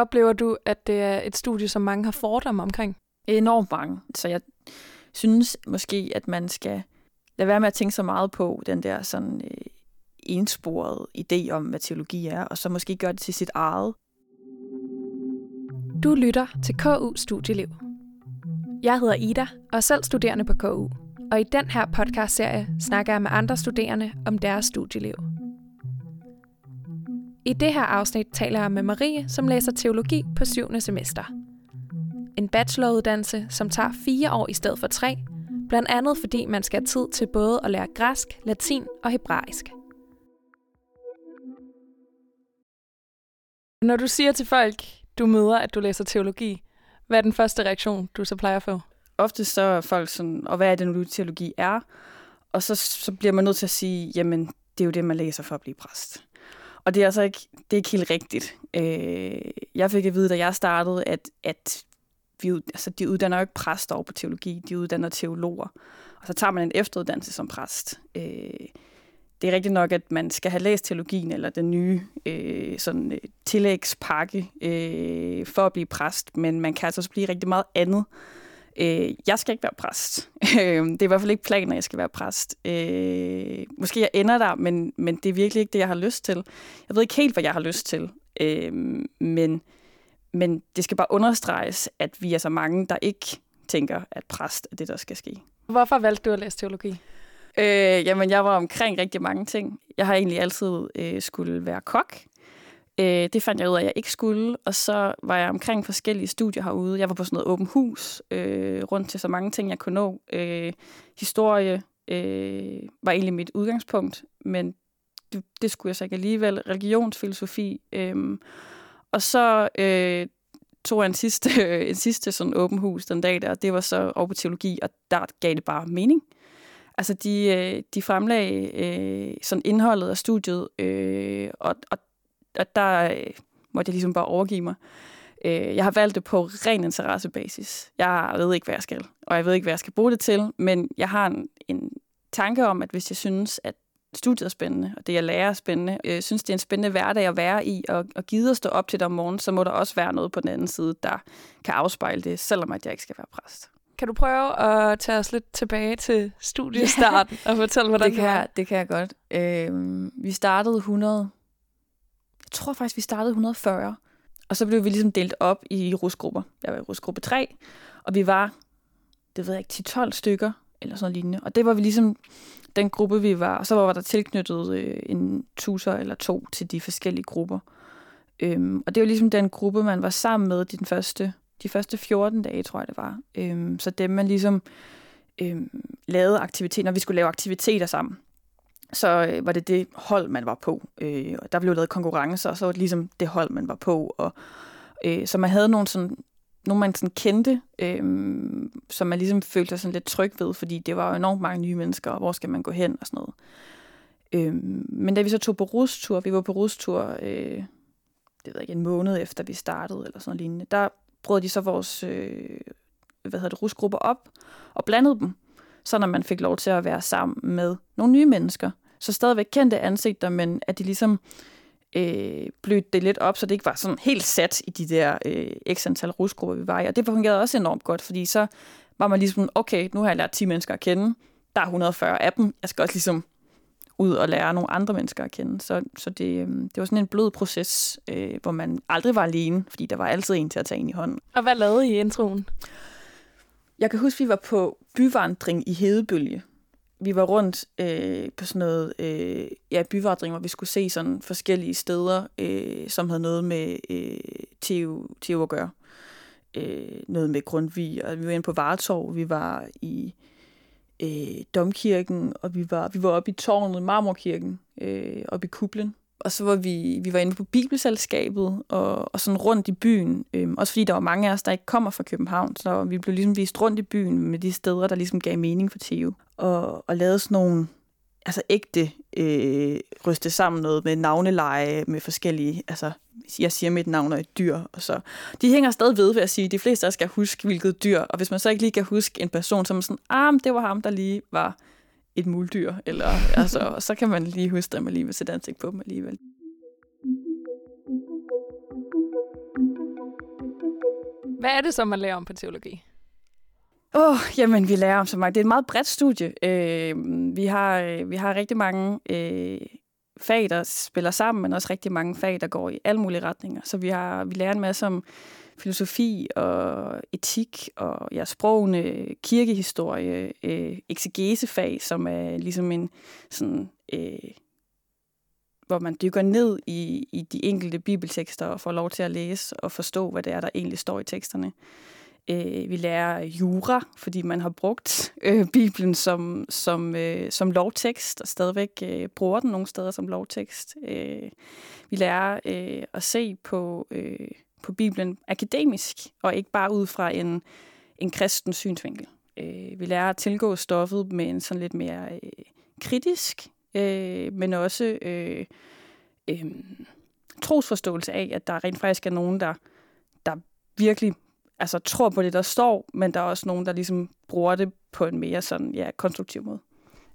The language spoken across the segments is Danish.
Oplever du, at det er et studie, som mange har fordomme omkring? Enormt mange. Så jeg synes måske, at man skal lade være med at tænke så meget på den der sådan øh, ensporede idé om, hvad teologi er, og så måske gøre det til sit eget. Du lytter til KU Studieliv. Jeg hedder Ida og er selv studerende på KU, og i den her podcastserie snakker jeg med andre studerende om deres studieliv. I det her afsnit taler jeg med Marie, som læser teologi på 7. semester. En bacheloruddannelse, som tager fire år i stedet for tre, blandt andet fordi man skal have tid til både at lære græsk, latin og hebraisk. Når du siger til folk, du møder, at du læser teologi, hvad er den første reaktion, du så plejer at få? Ofte så er folk sådan, og hvad er det nu, teologi er? Og så, så bliver man nødt til at sige, jamen, det er jo det, man læser for at blive præst. Og det er altså ikke, det er ikke helt rigtigt. Øh, jeg fik at vide, da jeg startede, at, at vi, altså, de uddanner jo ikke præster over på teologi, de uddanner teologer. Og så tager man en efteruddannelse som præst. Øh, det er rigtigt nok, at man skal have læst teologien eller den nye øh, sådan, øh, tillægspakke øh, for at blive præst, men man kan altså også blive rigtig meget andet. Øh, jeg skal ikke være præst. det er i hvert fald ikke planen, at jeg skal være præst. Øh, måske jeg ender der, men, men det er virkelig ikke det, jeg har lyst til. Jeg ved ikke helt, hvad jeg har lyst til, øh, men, men det skal bare understreges, at vi er så mange, der ikke tænker, at præst er det, der skal ske. Hvorfor valgte du at læse teologi? Øh, jamen, jeg var omkring rigtig mange ting. Jeg har egentlig altid øh, skulle være kok. Øh, det fandt jeg ud af, at jeg ikke skulle. Og så var jeg omkring forskellige studier herude. Jeg var på sådan noget åben hus, øh, rundt til så mange ting, jeg kunne nå. Øh, historie øh, var egentlig mit udgangspunkt, men det, det skulle jeg så ikke alligevel. Religionsfilosofi. Øh, og så øh, tog jeg en sidste, en sidste sådan åben hus den dag der, det var så over på teologi, og der gav det bare mening. Altså, de, øh, de fremlagde øh, sådan indholdet af studiet, øh, og, og, og der øh, måtte jeg ligesom bare overgive mig. Øh, jeg har valgt det på ren interessebasis. Jeg ved ikke, hvad jeg skal, og jeg ved ikke, hvad jeg skal bruge det til, men jeg har en, en tanke om, at hvis jeg synes, at studiet er spændende, og det, jeg lærer er spændende, øh, synes, det er en spændende hverdag at være i, og, og gider at stå op til det om morgenen, så må der også være noget på den anden side, der kan afspejle det, selvom at jeg ikke skal være præst. Kan du prøve at tage os lidt tilbage til studiestarten og fortælle, hvordan det kan, jeg, det kan jeg godt. Øh, vi startede 100... Jeg tror faktisk, vi startede 140. Og så blev vi ligesom delt op i rusgrupper. Jeg var i rusgruppe 3, og vi var, det ved jeg ikke, 10-12 stykker, eller sådan lignende. Og det var vi ligesom den gruppe, vi var. Og så var der tilknyttet øh, en tuser eller to til de forskellige grupper. Øhm, og det var ligesom den gruppe, man var sammen med den første de første 14 dage, tror jeg det var. Øhm, så dem man ligesom øhm, lavede aktiviteter, når vi skulle lave aktiviteter sammen, så øh, var det det hold, man var på. Øh, og der blev lavet konkurrencer, og så var det ligesom det hold, man var på. Og, øh, så man havde nogle sådan nogle man sådan kendte, øh, som man ligesom følte sig sådan lidt tryg ved, fordi det var jo enormt mange nye mennesker, og hvor skal man gå hen og sådan noget. Øh, men da vi så tog på rustur, vi var på rustur, øh, det ved jeg ikke, en måned efter vi startede, eller sådan lignende, der brød de så vores øh, hvad hedder det, rusgrupper op og blandede dem, så når man fik lov til at være sammen med nogle nye mennesker. Så stadigvæk kendte ansigter, men at de ligesom øh, blødte det lidt op, så det ikke var sådan helt sat i de der øh, x antal rusgrupper, vi var i. Og det fungerede også enormt godt, fordi så var man ligesom, okay, nu har jeg lært 10 mennesker at kende, der er 140 af dem, jeg skal også ligesom ud og lære nogle andre mennesker at kende. Så, så det, øh, det var sådan en blød proces, øh, hvor man aldrig var alene, fordi der var altid en til at tage ind i hånden. Og hvad lavede i introen? Jeg kan huske, vi var på byvandring i Hedebølge. Vi var rundt øh, på sådan noget øh, ja, byvandring, hvor vi skulle se sådan forskellige steder, øh, som havde noget med øh, Theo, Theo at gøre. Øh, noget med Grundtvig, og vi var inde på Vartorv, vi var i øh, domkirken, og vi var, vi var oppe i tårnet, Marmorkirken, øh, oppe i kublen. Og så var vi, vi var inde på Bibelselskabet og, og sådan rundt i byen. Øhm, også fordi der var mange af os, der ikke kommer fra København. Så vi blev ligesom vist rundt i byen med de steder, der ligesom gav mening for Theo. Og, og lavede sådan nogle altså ægte øh, ryste sammen noget med navneleje med forskellige, altså jeg siger mit navn og et dyr, og så. De hænger stadig ved, ved at sige, de fleste af os skal huske, hvilket dyr, og hvis man så ikke lige kan huske en person, så er sådan, ah, det var ham, der lige var et muldyr, eller altså, så kan man lige huske dem alligevel, sætte ansigt på dem alligevel. Hvad er det så, man lærer om på teologi? Åh, oh, jamen, vi lærer om så meget. Det er et meget bredt studie. Øh, vi, har, øh, vi har rigtig mange øh, fag, der spiller sammen, men også rigtig mange fag, der går i alle mulige retninger. Så vi, har, vi lærer en masse om filosofi og etik og ja, sprogene, kirkehistorie, øh, exegesefag, som er ligesom en sådan... Øh, hvor man dykker ned i, i de enkelte bibeltekster og får lov til at læse og forstå, hvad det er, der egentlig står i teksterne. Øh, vi lærer jura, fordi man har brugt øh, Bibelen som, som, øh, som lovtekst, og stadigvæk øh, bruger den nogle steder som lovtekst. Øh, vi lærer øh, at se på, øh, på Bibelen akademisk, og ikke bare ud fra en, en kristen synsvinkel. Øh, vi lærer at tilgå stoffet med en sådan lidt mere øh, kritisk, øh, men også øh, øh, trosforståelse af, at der rent faktisk er nogen, der, der virkelig altså, tror på det, der står, men der er også nogen, der ligesom bruger det på en mere sådan, ja, konstruktiv måde.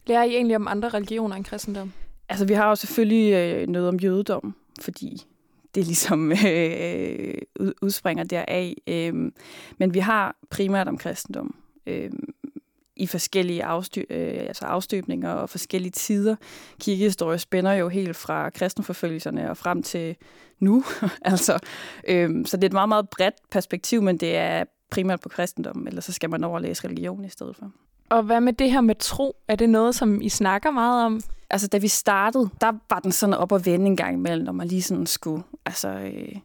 Lærer I egentlig om andre religioner end kristendom? Altså, vi har jo selvfølgelig øh, noget om jødedom, fordi det ligesom øh, udspringer deraf. Øh, men vi har primært om kristendom. Øh, i forskellige afsty- øh, altså afstøbninger og forskellige tider. Kirkehistorie spænder jo helt fra kristenforfølgelserne og frem til nu. altså, øh, så det er et meget, meget bredt perspektiv, men det er primært på kristendom, eller så skal man overlæse religion i stedet for. Og hvad med det her med tro? Er det noget, som I snakker meget om? Altså, da vi startede, der var den sådan op og vende en gang imellem, når man lige sådan skulle, altså, øh,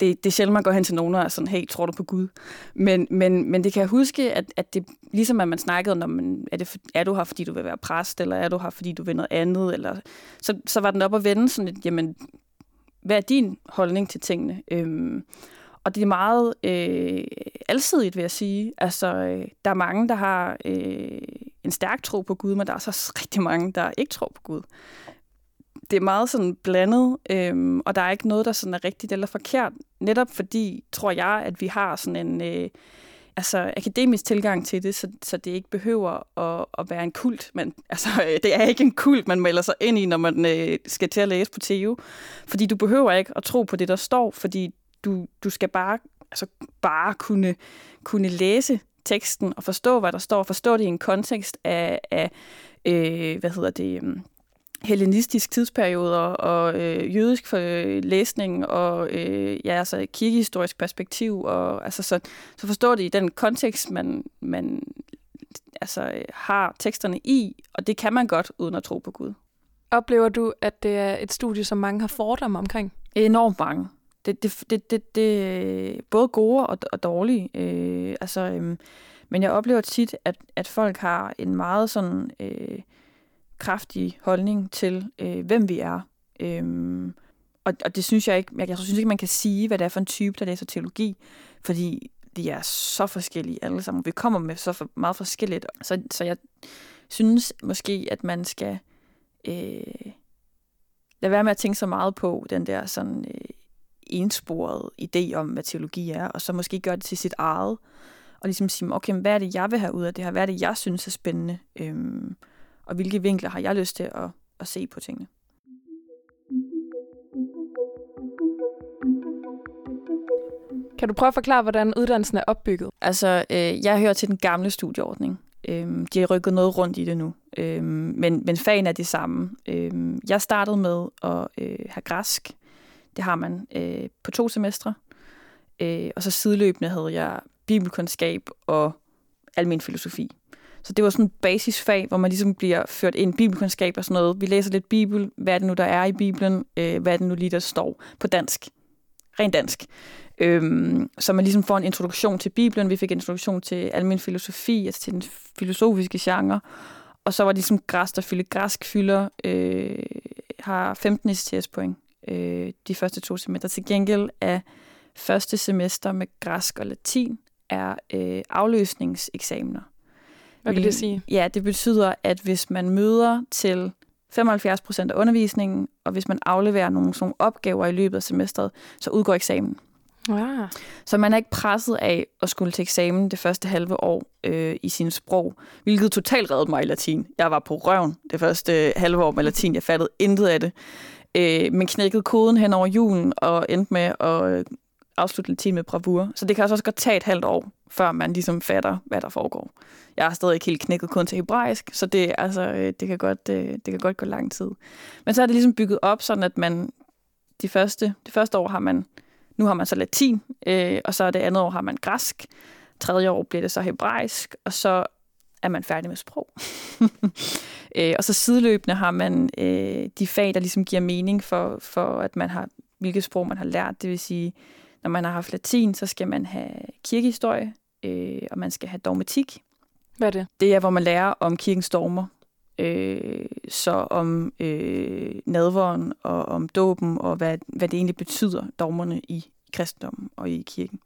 det, det er sjældent, man går hen til nogen og er sådan, hey, tror du på Gud? Men, men, men det kan jeg huske, at, at det, ligesom at man snakkede om, man, er, det, er du her, fordi du vil være præst, eller er du her, fordi du vil noget andet? Eller, så, så var den op at vende sådan lidt, jamen, hvad er din holdning til tingene? Øhm, og det er meget øh, alsidigt, vil jeg sige. Altså, øh, der er mange, der har øh, en stærk tro på Gud, men der er så rigtig mange, der ikke tror på Gud det er meget sådan blandet, øhm, og der er ikke noget, der sådan er rigtigt eller forkert. Netop fordi, tror jeg, at vi har sådan en øh, altså, akademisk tilgang til det, så, så det ikke behøver at, at være en kult. Men altså, øh, det er ikke en kult, man melder sig ind i, når man øh, skal til at læse på TU. Fordi du behøver ikke at tro på det, der står, fordi du, du skal bare, altså, bare kunne, kunne læse teksten og forstå, hvad der står, forstå det i en kontekst af, af øh, hvad hedder det, øh, hellenistisk tidsperioder og øh, jødisk for, øh, læsning og øh, ja, altså kirkehistorisk perspektiv. Og, altså, så, så forstår det i den kontekst, man, man altså, har teksterne i, og det kan man godt uden at tro på Gud. Oplever du, at det er et studie, som mange har fordomme omkring? Enormt mange. Det, det, det, det, det både gode og, og dårlige. Øh, altså, øh, men jeg oplever tit, at, at folk har en meget sådan... Øh, kraftig holdning til, øh, hvem vi er. Øhm, og, og det synes jeg ikke, jeg, jeg synes ikke, man kan sige, hvad det er for en type, der læser teologi, fordi de er så forskellige alle sammen. Vi kommer med så for, meget forskelligt. Så, så jeg synes måske, at man skal øh, lade være med at tænke så meget på den der sådan øh, ensporede idé om, hvad teologi er, og så måske gøre det til sit eget, og ligesom sige, okay, hvad er det, jeg vil have ud af det her? Hvad er det, jeg synes er spændende? Øhm, og hvilke vinkler har jeg lyst til at, at se på tingene. Kan du prøve at forklare, hvordan uddannelsen er opbygget? Altså, øh, jeg hører til den gamle studieordning. Øh, de har rykket noget rundt i det nu, øh, men, men fagene er de samme. Øh, jeg startede med at øh, have græsk. Det har man øh, på to semestre. Øh, og så sideløbende havde jeg bibelkundskab og almen filosofi. Så det var sådan et basisfag, hvor man ligesom bliver ført ind i bibelkundskab og sådan noget. Vi læser lidt bibel. Hvad er det nu, der er i Bibelen? Øh, hvad er det nu lige, der står på dansk? Rent dansk. Øhm, så man ligesom får en introduktion til Bibelen. Vi fik en introduktion til almen filosofi, altså til den filosofiske genre. Og så var det ligesom græs, der fylder græsk fylder, øh, har 15 ECTS-point øh, de første to semester. Til gengæld er første semester med græsk og latin er øh, afløsningseksamener. Hvad vil det sige? Ja, det betyder, at hvis man møder til 75 procent af undervisningen, og hvis man afleverer nogle sådan opgaver i løbet af semesteret, så udgår eksamen. Ja. Så man er ikke presset af at skulle til eksamen det første halve år øh, i sin sprog, hvilket totalt reddede mig i latin. Jeg var på røven det første halve år med latin. Jeg fattede intet af det. Øh, men knækkede koden hen over julen og endte med at afslutte latin med bravur. Så det kan altså også godt tage et halvt år, før man ligesom fatter, hvad der foregår. Jeg er stadig ikke helt knækket kun til hebraisk, så det, altså, øh, det, kan godt, øh, det kan godt gå lang tid. Men så er det ligesom bygget op, sådan at man de første, de første år har man, nu har man så latin, øh, og så det andet år har man græsk. Tredje år bliver det så hebraisk, og så er man færdig med sprog. øh, og så sideløbende har man øh, de fag, der ligesom giver mening for, for, at man har, hvilket sprog man har lært. Det vil sige, når man har haft latin, så skal man have kirkehistorie, øh, og man skal have dogmatik. Hvad er det? Det er, hvor man lærer om kirkens dogmer. Øh, så om øh, nadveren og om dåben, og hvad, hvad det egentlig betyder, dogmerne i kristendommen og i kirken.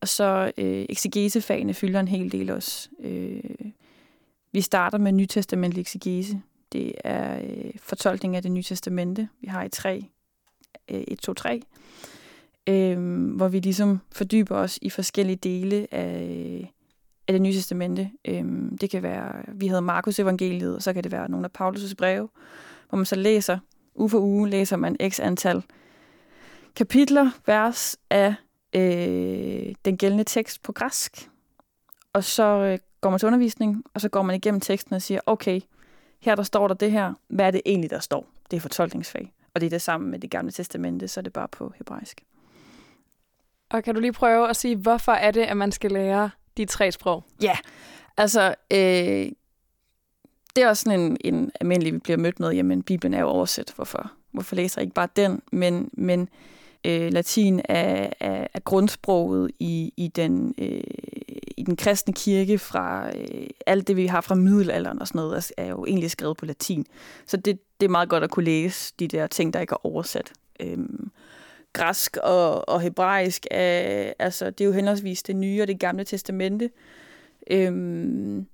Og så øh, exegesefagene fylder en hel del også. Øh, vi starter med nytestamentlig exegese. Det er øh, fortolkning af det nye testamente. Vi har i 3, øh, 1, 2, 3, øh, hvor vi ligesom fordyber os i forskellige dele af, af det nye testamente. Øh, det kan være, vi havde Markus evangeliet, og så kan det være nogle af Paulus' breve, hvor man så læser, uge for uge læser man x antal kapitler, vers af øh, den gældende tekst på græsk. Og så øh, går man til undervisning, og så går man igennem teksten og siger, okay, her der står der det her. Hvad er det egentlig, der står? Det er fortolkningsfag. Og det er det samme med det gamle testamente, så er det bare på hebraisk. Og kan du lige prøve at sige, hvorfor er det, at man skal lære de tre sprog? Ja, altså, øh, det er også sådan en, en almindelig, vi bliver mødt med, jamen Bibelen er jo oversat, hvorfor, hvorfor læser jeg ikke bare den? Men, men øh, latin er, er, er grundsproget i, i, den, øh, i den kristne kirke fra øh, alt det, vi har fra middelalderen og sådan noget, altså, er jo egentlig skrevet på latin. Så det, det er meget godt at kunne læse de der ting, der ikke er oversat. Øhm, græsk og, og hebraisk, er, altså, det er jo henholdsvis det nye og det gamle testamente. Øhm,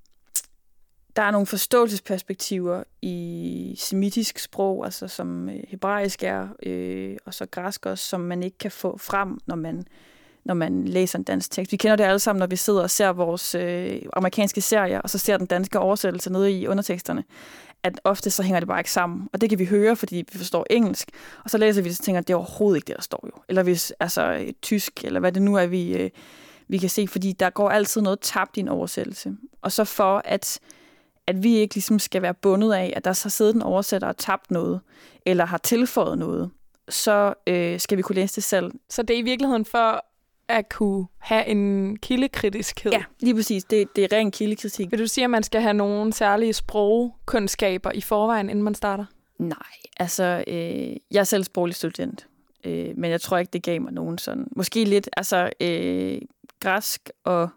der er nogle forståelsesperspektiver i semitisk sprog, altså som øh, hebraisk er, øh, og så græsk også, som man ikke kan få frem, når man, når man læser en dansk tekst. Vi kender det alle sammen, når vi sidder og ser vores øh, amerikanske serier, og så ser den danske oversættelse nede i underteksterne, at ofte så hænger det bare ikke sammen. Og det kan vi høre, fordi vi forstår engelsk, og så læser vi det og tænker, at det er overhovedet ikke det, der står jo. Eller hvis, altså øh, tysk, eller hvad det nu er, vi, øh, vi kan se, fordi der går altid noget tabt i en oversættelse. Og så for at at vi ikke ligesom skal være bundet af, at der så sidder en oversætter og tabt noget, eller har tilføjet noget, så øh, skal vi kunne læse det selv. Så det er i virkeligheden for at kunne have en kildekritiskhed? Ja, lige præcis. Det, det er ren kildekritik. Vil du sige, at man skal have nogle særlige sprogkundskaber i forvejen, inden man starter? Nej, altså, øh, jeg er selv sproglig student, øh, men jeg tror ikke, det gav mig nogen sådan. Måske lidt, altså, øh, græsk og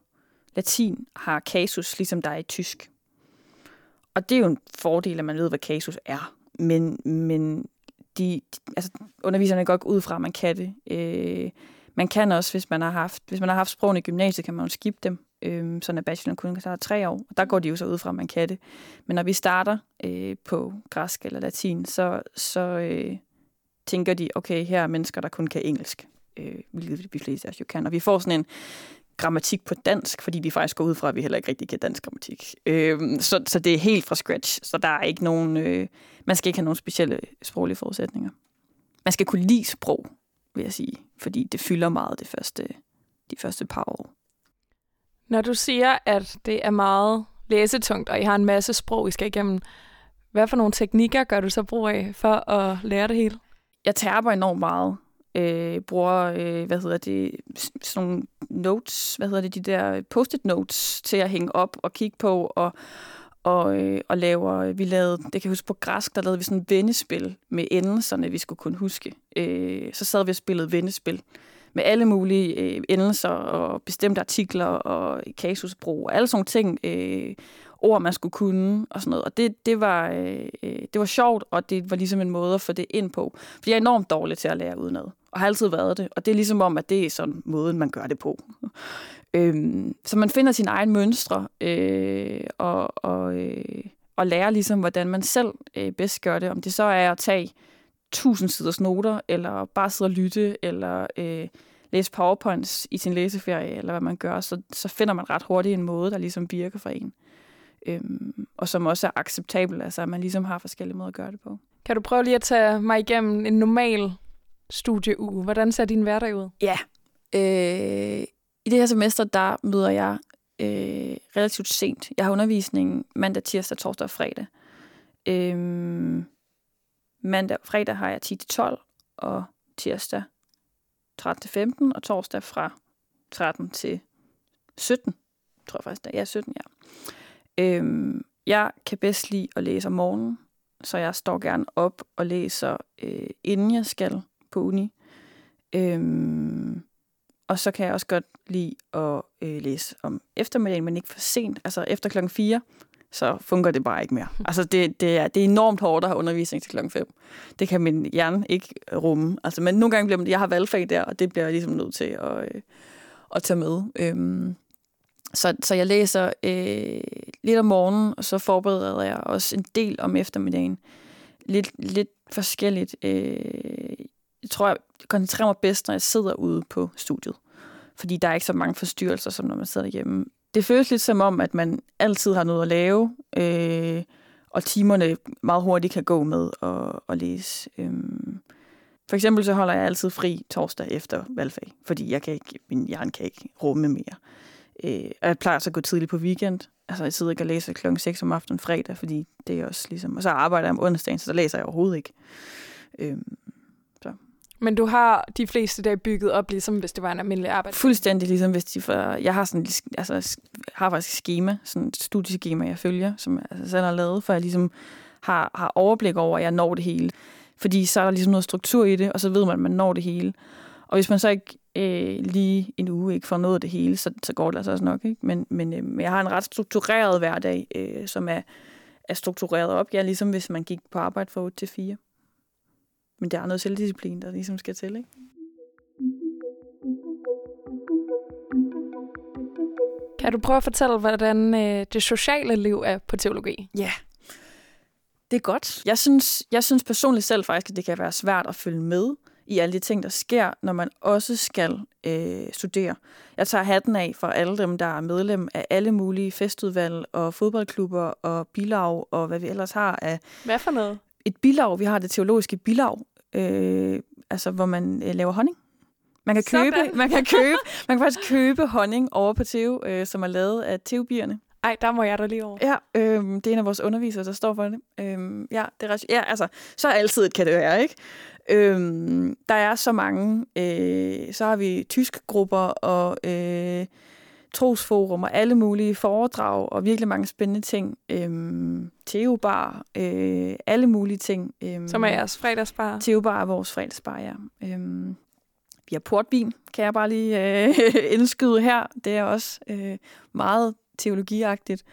latin har kasus, ligesom der er i tysk. Og det er jo en fordel, at man ved, hvad kasus er. Men, men de, de, altså, underviserne går ikke ud fra, at man kan det. Øh, man kan også, hvis man har haft, hvis man har haft sprogene i gymnasiet, kan man jo skippe dem. Øh, sådan at bacheloren kun kan tage tre år. Og der går de jo så ud fra, at man kan det. Men når vi starter øh, på græsk eller latin, så, så øh, tænker de, okay, her er mennesker, der kun kan engelsk. Øh, hvilket vi fleste af os jo kan. Og vi får sådan en grammatik på dansk, fordi vi faktisk går ud fra, at vi heller ikke rigtig kan dansk grammatik. Øh, så, så det er helt fra scratch, så der er ikke nogen, øh, man skal ikke have nogen specielle sproglige forudsætninger. Man skal kunne lide sprog, vil jeg sige, fordi det fylder meget det første, de første par år. Når du siger, at det er meget læsetungt, og I har en masse sprog, I skal igennem, hvad for nogle teknikker gør du så brug af for at lære det hele? Jeg tærper enormt meget øh, bruger, øh, hvad hedder det, sådan nogle notes, hvad hedder det, de der post-it notes til at hænge op og kigge på, og, og, øh, og laver, øh, vi lavede, det kan jeg huske på græsk, der lavede vi sådan et vendespil med endelserne, vi skulle kunne huske. Øh, så sad vi og spillede vendespil med alle mulige øh, endelser og bestemte artikler og kasusbrug og alle sådan ting, øh, ord, man skulle kunne og sådan noget. Og det, det, var, øh, øh, det var sjovt, og det var ligesom en måde at få det ind på. Fordi jeg er enormt dårlig til at lære udenad, og har altid været det. Og det er ligesom om, at det er sådan måden, man gør det på. øhm, så man finder sin egen mønstre, øh, og, og, øh, og lærer ligesom, hvordan man selv øh, bedst gør det. Om det så er at tage tusind siders noter, eller bare sidde og lytte, eller øh, læse powerpoints i sin læseferie, eller hvad man gør, så, så finder man ret hurtigt en måde, der ligesom virker for en øhm, og som også er acceptabel, altså at man ligesom har forskellige måder at gøre det på. Kan du prøve lige at tage mig igennem en normal studieuge? Hvordan ser din hverdag ud? Ja, Øh, I det her semester, der møder jeg øh, relativt sent. Jeg har undervisning mandag, tirsdag, torsdag og fredag. Øh, mandag og fredag har jeg 10-12, og tirsdag 13-15, og torsdag fra 13 til 17, tror jeg faktisk. Ja, 17, ja. Øh, jeg kan bedst lide at læse om morgenen, så jeg står gerne op og læser, øh, inden jeg skal på uni. Øhm, og så kan jeg også godt lide at øh, læse om eftermiddagen, men ikke for sent. Altså efter klokken 4, så fungerer det bare ikke mere. Altså det, det, er, det er enormt hårdt at have undervisning til klokken 5. Det kan min hjerne ikke rumme. Altså, men nogle gange bliver man, jeg har valgfag der, og det bliver jeg ligesom nødt til at, øh, at tage med. Øhm, så, så jeg læser øh, lidt om morgenen, og så forbereder jeg også en del om eftermiddagen. Lidt, lidt forskelligt. Øh, jeg tror, jeg koncentrerer mig bedst, når jeg sidder ude på studiet. Fordi der er ikke så mange forstyrrelser, som når man sidder hjemme. Det føles lidt som om, at man altid har noget at lave, øh, og timerne meget hurtigt kan gå med at, at læse. Øh, for eksempel så holder jeg altid fri torsdag efter valgfag, fordi jeg kan ikke, min hjerne kan ikke rumme mere. Øh, og jeg plejer så at gå tidligt på weekend. Altså, jeg sidder ikke og læser klokken 6 om aftenen fredag, fordi det er også ligesom... Og så arbejder jeg om onsdagen, så der læser jeg overhovedet ikke. Øh, så. Men du har de fleste dage bygget op, ligesom hvis det var en almindelig arbejde? Fuldstændig ligesom hvis de... For, jeg har sådan, altså, har faktisk et schema, sådan et studieskema, jeg følger, som jeg altså selv har lavet, for jeg ligesom har, har overblik over, at jeg når det hele. Fordi så er der ligesom noget struktur i det, og så ved man, at man når det hele. Og hvis man så ikke øh, lige en uge ikke får af det hele, så, så går det altså også nok. Ikke? Men, men øh, jeg har en ret struktureret hverdag, øh, som er, er struktureret op. Ja, ligesom hvis man gik på arbejde fra 8 til 4. Men der er noget selvdisciplin, der ligesom skal til. Ikke? Kan du prøve at fortælle, hvordan øh, det sociale liv er på teologi? Ja, det er godt. Jeg synes, jeg synes personligt selv faktisk, at det kan være svært at følge med i alle de ting, der sker, når man også skal øh, studere. Jeg tager hatten af for alle dem, der er medlem af alle mulige festudvalg og fodboldklubber og bilag og hvad vi ellers har af... Hvad for noget? Et bilag. Vi har det teologiske bilag, øh, altså hvor man øh, laver honning. Man kan købe, man kan købe, man kan faktisk købe honning over på Teo, øh, som er lavet af teobierne. Ej, der må jeg da lige over. Ja, øh, det er en af vores undervisere, der står for det. Øh, ja, det er ret, ja, altså, så altid kan det være, ikke? Øhm, der er så mange. Øh, så har vi tysk grupper og øh, trosforum og alle mulige foredrag og virkelig mange spændende ting. Øhm, Teobar, øh, alle mulige ting. Øhm, Som er jeres fredagsbar? Teobar er vores fredagsbar, ja. Øhm, vi har portvin, kan jeg bare lige øh, indskyde her. Det er også øh, meget teologiagtigt.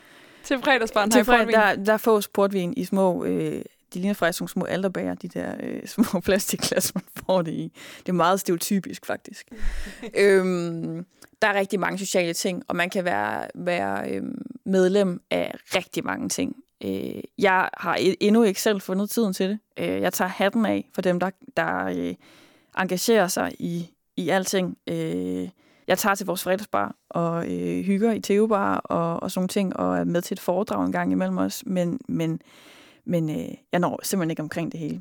Til fredagsbarn har fred, der, der fås portvin i små øh, de ligner faktisk nogle små alderbager, de der øh, små plastikglas, man får det i. Det er meget stereotypisk, faktisk. øhm, der er rigtig mange sociale ting, og man kan være, være øhm, medlem af rigtig mange ting. Øh, jeg har endnu ikke selv fundet tiden til det. Øh, jeg tager hatten af for dem, der, der øh, engagerer sig i, i alting. Øh, jeg tager til vores fredagsbar og øh, hygger i Teobar og, og sådan ting, og er med til et foredrag en gang imellem os. Men, men men øh, jeg når simpelthen ikke omkring det hele.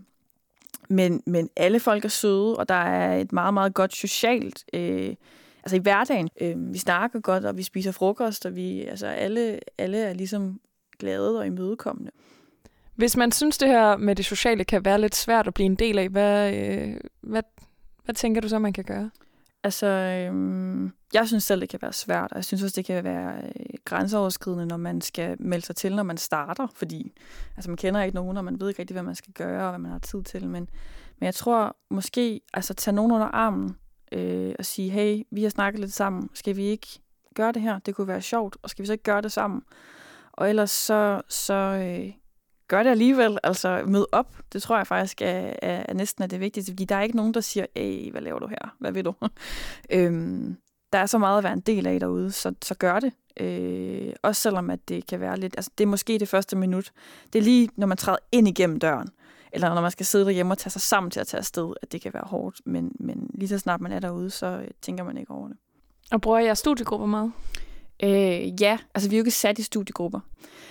Men, men alle folk er søde, og der er et meget, meget godt socialt... Øh, altså i hverdagen. Øh, vi snakker godt, og vi spiser frokost, og vi, altså alle, alle er ligesom glade og imødekommende. Hvis man synes, det her med det sociale kan være lidt svært at blive en del af, hvad, øh, hvad, hvad tænker du så, man kan gøre? Altså, øhm, jeg synes selv, det kan være svært, og jeg synes også, det kan være øh, grænseoverskridende, når man skal melde sig til, når man starter, fordi altså, man kender ikke nogen, og man ved ikke rigtig, hvad man skal gøre, og hvad man har tid til, men, men jeg tror måske, altså tage nogen under armen øh, og sige, hey, vi har snakket lidt sammen, skal vi ikke gøre det her? Det kunne være sjovt, og skal vi så ikke gøre det sammen? Og ellers så, så øh, gør det alligevel, altså mød op. Det tror jeg faktisk er, er, er næsten er det vigtigste, fordi der er ikke nogen, der siger, hey, hvad laver du her? Hvad vil du? øhm, der er så meget at være en del af derude, så, så gør det. Øh, også selvom at det kan være lidt, altså det er måske det første minut. Det er lige, når man træder ind igennem døren, eller når man skal sidde derhjemme og tage sig sammen til at tage afsted, at det kan være hårdt. Men, men lige så snart man er derude, så øh, tænker man ikke over det. Og bruger jeg studiegrupper meget? Øh, ja, altså vi er jo ikke sat i studiegrupper.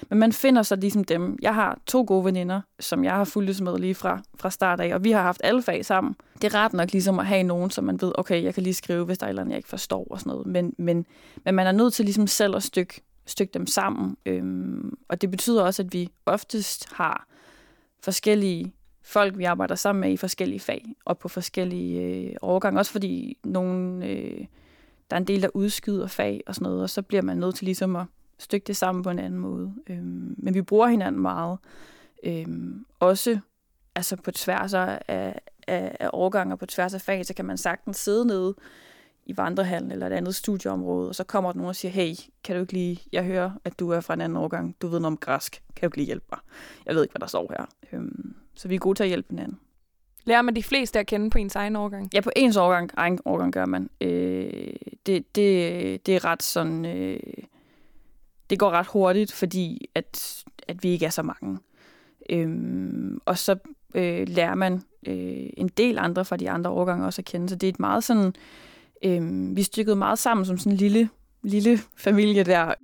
Men man finder så ligesom dem. Jeg har to gode veninder, som jeg har fulgt ligesom med lige fra, fra start af, og vi har haft alle fag sammen. Det er ret nok ligesom at have nogen, som man ved, okay, jeg kan lige skrive, hvis der er et eller andet, jeg ikke forstår og sådan noget. Men, men, men man er nødt til ligesom selv at stykke, stykke dem sammen. Øhm, og det betyder også, at vi oftest har forskellige folk, vi arbejder sammen med i forskellige fag og på forskellige øh, overgange. Også fordi nogle, øh, der er en del, der udskyder fag og sådan noget, og så bliver man nødt til ligesom at stykke det sammen på en anden måde. Øhm, men vi bruger hinanden meget. Øhm, også altså på tværs af, af, af årgange og på tværs af fag, så kan man sagtens sidde nede i vandrehallen eller et andet studieområde, og så kommer der nogen og siger, hey, kan du ikke lige, jeg hører, at du er fra en anden årgang, du ved noget om græsk, kan du ikke lige hjælpe mig? Jeg ved ikke, hvad der står her. Øhm, så vi er gode til at hjælpe hinanden. Lærer man de fleste at kende på ens egen årgang? Ja, på ens årgang, egen årgang gør man. Øh, det, det, det er ret sådan... Øh, det går ret hurtigt, fordi at, at vi ikke er så mange. Øhm, og så øh, lærer man øh, en del andre fra de andre årgange også at kende. Så det er et meget sådan... Øh, vi stykkede meget sammen som sådan en lille, lille familie der.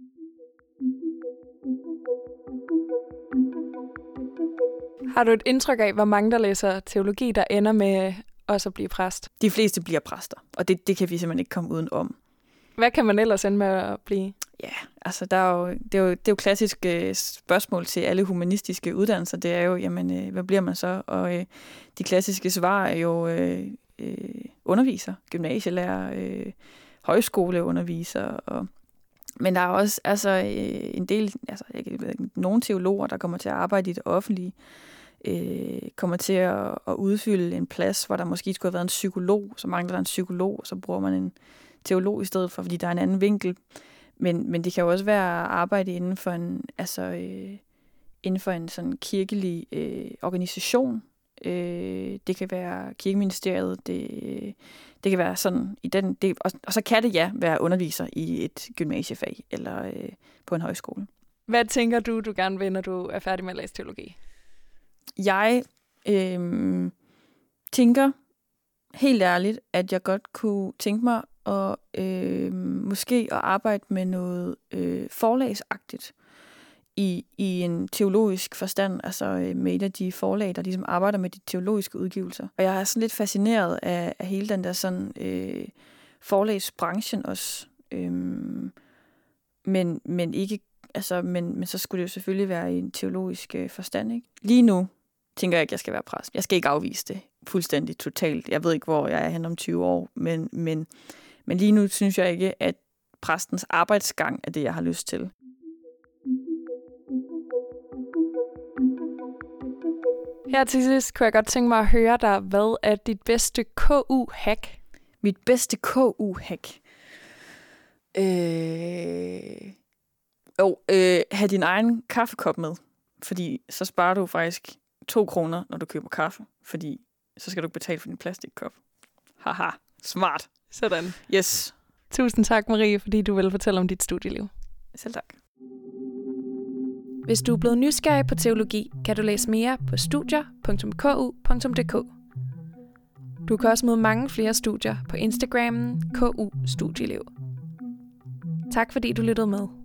Har du et indtryk af, hvor mange der læser teologi, der ender med også at blive præst? De fleste bliver præster, og det, det kan vi simpelthen ikke komme uden om. Hvad kan man ellers ende med at blive? Ja, altså der er jo, det, er jo, det er jo klassisk øh, spørgsmål til alle humanistiske uddannelser. Det er jo, jamen, øh, hvad bliver man så? Og øh, de klassiske svar er jo øh, øh, underviser, gymnasielærer, øh, højskoleunderviser. Og, men der er også altså, øh, en del, altså jeg ved ikke, nogle teologer, der kommer til at arbejde i det offentlige, øh, Øh, kommer til at, at udfylde en plads, hvor der måske skulle have været en psykolog, så mangler der en psykolog, og så bruger man en teolog i stedet for, fordi der er en anden vinkel. Men, men det kan jo også være arbejde inden for en, altså, øh, inden for en sådan kirkelig øh, organisation. Øh, det kan være kirkeministeriet, det, det kan være sådan i den, det, og, og så kan det ja være underviser i et gymnasiefag eller øh, på en højskole. Hvad tænker du, du gerne vil, når du er færdig med at læse teologi? Jeg øh, tænker helt ærligt, at jeg godt kunne tænke mig og øh, måske at arbejde med noget øh, forlagsagtigt i, i en teologisk forstand, altså øh, med et af de forlag, der ligesom arbejder med de teologiske udgivelser. Og jeg er sådan lidt fascineret af, af hele den der sådan øh, forlagsbranchen også. Øh, men, men ikke altså, men, men så skulle det jo selvfølgelig være i en teologisk øh, forstand. Ikke? Lige nu tænker jeg ikke, jeg skal være præst. Jeg skal ikke afvise det fuldstændig totalt. Jeg ved ikke, hvor jeg er hen om 20 år, men, men men lige nu synes jeg ikke, at præstens arbejdsgang er det, jeg har lyst til. Her til sidst kunne jeg godt tænke mig at høre dig, hvad er dit bedste KU-hack? Mit bedste KU-hack? Øh... Jo, øh, have din egen kaffekop med. Fordi så sparer du faktisk to kroner, når du køber kaffe. Fordi så skal du ikke betale for din plastikkop. Haha, smart. Sådan. Yes. Tusind tak, Marie, fordi du vil fortælle om dit studieliv. Selv tak. Hvis du er blevet nysgerrig på teologi, kan du læse mere på studier.ku.dk. Du kan også møde mange flere studier på Instagrammen KU Studieliv. Tak fordi du lyttede med.